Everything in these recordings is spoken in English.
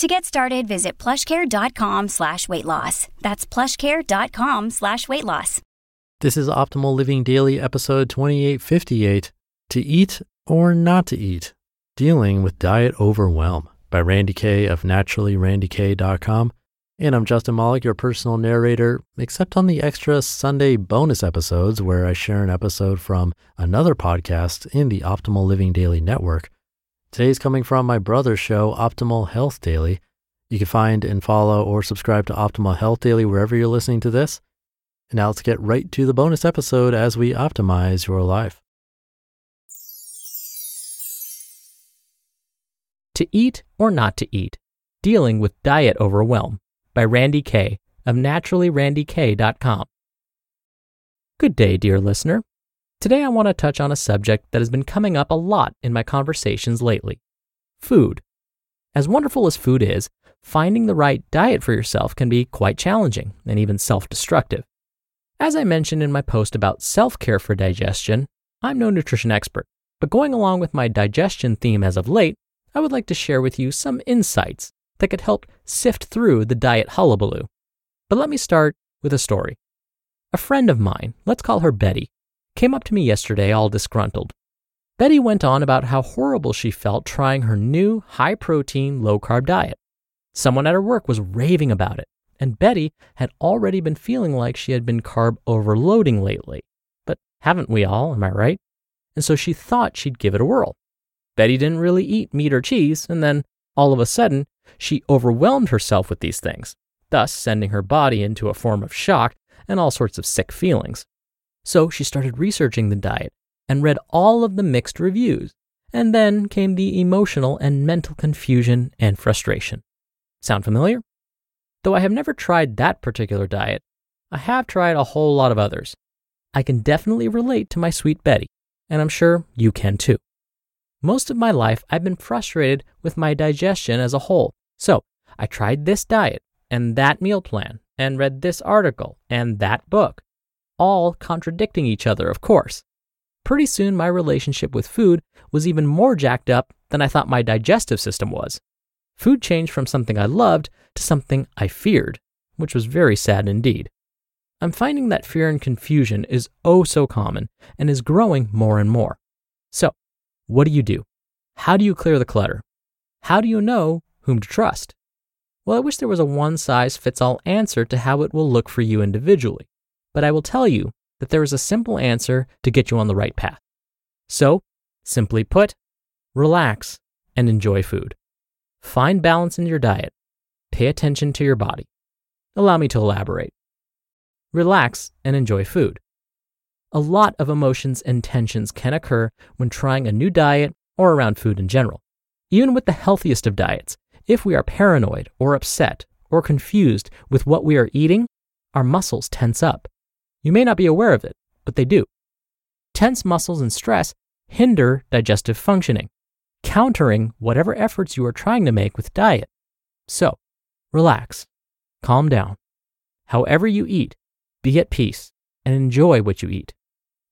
To get started, visit plushcare.com slash weight loss. That's plushcare.com slash weight loss. This is Optimal Living Daily, episode 2858 To Eat or Not to Eat Dealing with Diet Overwhelm by Randi Kay of naturallyrandikay.com. And I'm Justin Malik, your personal narrator, except on the extra Sunday bonus episodes where I share an episode from another podcast in the Optimal Living Daily network. Today's coming from my brother's show, Optimal Health Daily. You can find and follow or subscribe to Optimal Health Daily wherever you're listening to this. And now let's get right to the bonus episode as we optimize your life. To Eat or Not to Eat Dealing with Diet Overwhelm by Randi Kay of naturallyrandikay.com. Good day, dear listener. Today I want to touch on a subject that has been coming up a lot in my conversations lately food. As wonderful as food is, finding the right diet for yourself can be quite challenging and even self destructive. As I mentioned in my post about self care for digestion, I'm no nutrition expert, but going along with my digestion theme as of late, I would like to share with you some insights that could help sift through the diet hullabaloo. But let me start with a story. A friend of mine, let's call her Betty, came up to me yesterday all disgruntled. Betty went on about how horrible she felt trying her new high protein, low carb diet. Someone at her work was raving about it, and Betty had already been feeling like she had been carb overloading lately. But haven't we all, am I right? And so she thought she'd give it a whirl. Betty didn't really eat meat or cheese, and then all of a sudden, she overwhelmed herself with these things, thus sending her body into a form of shock and all sorts of sick feelings. So she started researching the diet and read all of the mixed reviews, and then came the emotional and mental confusion and frustration. Sound familiar? Though I have never tried that particular diet, I have tried a whole lot of others. I can definitely relate to my sweet Betty, and I'm sure you can too. Most of my life, I've been frustrated with my digestion as a whole. So I tried this diet and that meal plan and read this article and that book, all contradicting each other, of course. Pretty soon, my relationship with food was even more jacked up than I thought my digestive system was. Food changed from something I loved to something I feared, which was very sad indeed. I'm finding that fear and confusion is oh so common and is growing more and more. So, what do you do? How do you clear the clutter? How do you know whom to trust? Well, I wish there was a one size fits all answer to how it will look for you individually, but I will tell you that there is a simple answer to get you on the right path. So, simply put, relax and enjoy food. Find balance in your diet. Pay attention to your body. Allow me to elaborate. Relax and enjoy food. A lot of emotions and tensions can occur when trying a new diet or around food in general. Even with the healthiest of diets, if we are paranoid or upset or confused with what we are eating, our muscles tense up. You may not be aware of it, but they do. Tense muscles and stress hinder digestive functioning, countering whatever efforts you are trying to make with diet. So, relax, calm down. However you eat, be at peace and enjoy what you eat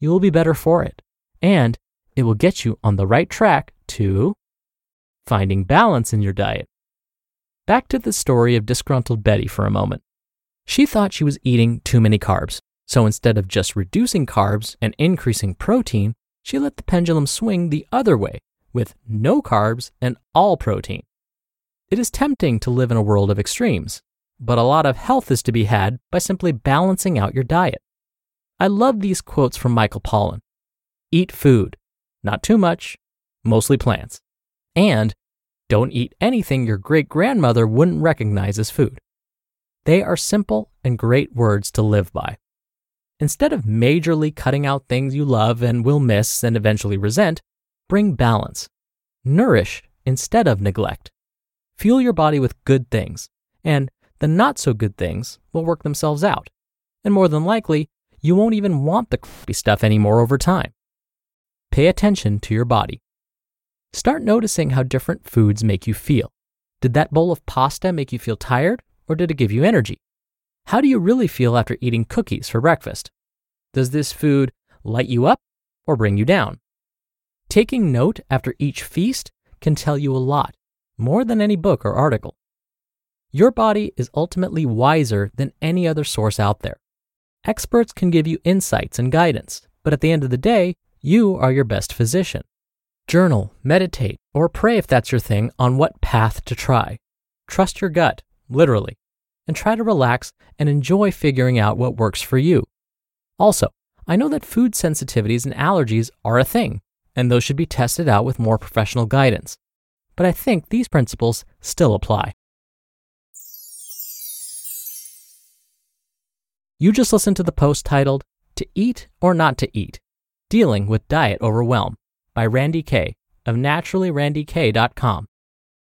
you will be better for it. And it will get you on the right track to finding balance in your diet. Back to the story of disgruntled Betty for a moment. She thought she was eating too many carbs, so instead of just reducing carbs and increasing protein, she let the pendulum swing the other way with no carbs and all protein. It is tempting to live in a world of extremes, but a lot of health is to be had by simply balancing out your diet. I love these quotes from Michael Pollan Eat food, not too much, mostly plants. And don't eat anything your great grandmother wouldn't recognize as food. They are simple and great words to live by. Instead of majorly cutting out things you love and will miss and eventually resent, bring balance. Nourish instead of neglect. Fuel your body with good things, and the not so good things will work themselves out. And more than likely, you won't even want the crappy stuff anymore over time. Pay attention to your body. Start noticing how different foods make you feel. Did that bowl of pasta make you feel tired, or did it give you energy? How do you really feel after eating cookies for breakfast? Does this food light you up or bring you down? Taking note after each feast can tell you a lot, more than any book or article. Your body is ultimately wiser than any other source out there. Experts can give you insights and guidance, but at the end of the day, you are your best physician. Journal, meditate, or pray if that's your thing on what path to try. Trust your gut, literally, and try to relax and enjoy figuring out what works for you. Also, I know that food sensitivities and allergies are a thing, and those should be tested out with more professional guidance. But I think these principles still apply. You just listened to the post titled To Eat or Not to Eat Dealing with Diet Overwhelm by Randi Kay of naturallyrandikay.com.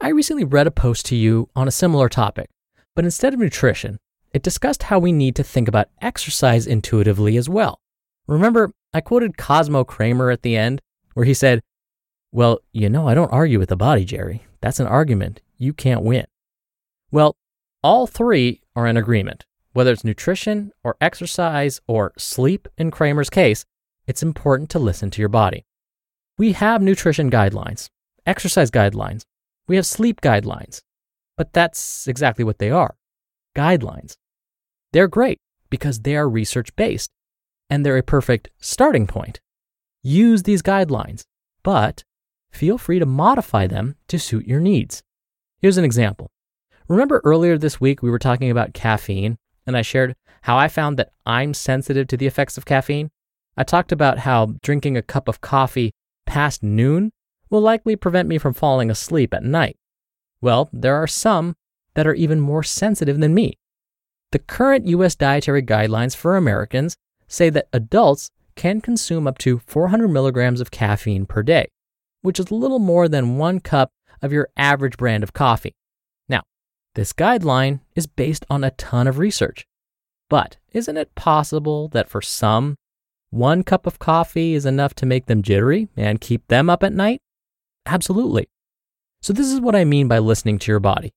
I recently read a post to you on a similar topic, but instead of nutrition, it discussed how we need to think about exercise intuitively as well. Remember, I quoted Cosmo Kramer at the end, where he said, Well, you know, I don't argue with the body, Jerry. That's an argument. You can't win. Well, all three are in agreement. Whether it's nutrition or exercise or sleep in Kramer's case, it's important to listen to your body. We have nutrition guidelines, exercise guidelines, we have sleep guidelines, but that's exactly what they are guidelines. They're great because they are research based and they're a perfect starting point. Use these guidelines, but feel free to modify them to suit your needs. Here's an example. Remember earlier this week we were talking about caffeine and I shared how I found that I'm sensitive to the effects of caffeine? I talked about how drinking a cup of coffee past noon will likely prevent me from falling asleep at night. Well, there are some that are even more sensitive than me. The current US dietary guidelines for Americans say that adults can consume up to 400 milligrams of caffeine per day, which is a little more than one cup of your average brand of coffee. Now, this guideline is based on a ton of research. But isn't it possible that for some, one cup of coffee is enough to make them jittery and keep them up at night? Absolutely. So, this is what I mean by listening to your body.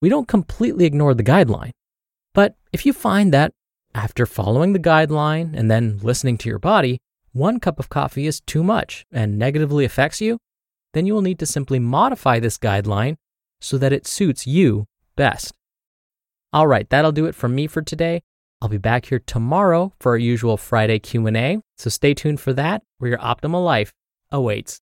We don't completely ignore the guideline. But if you find that after following the guideline and then listening to your body, one cup of coffee is too much and negatively affects you, then you will need to simply modify this guideline so that it suits you best. All right, that'll do it from me for today. I'll be back here tomorrow for our usual Friday Q&A, so stay tuned for that where your optimal life awaits.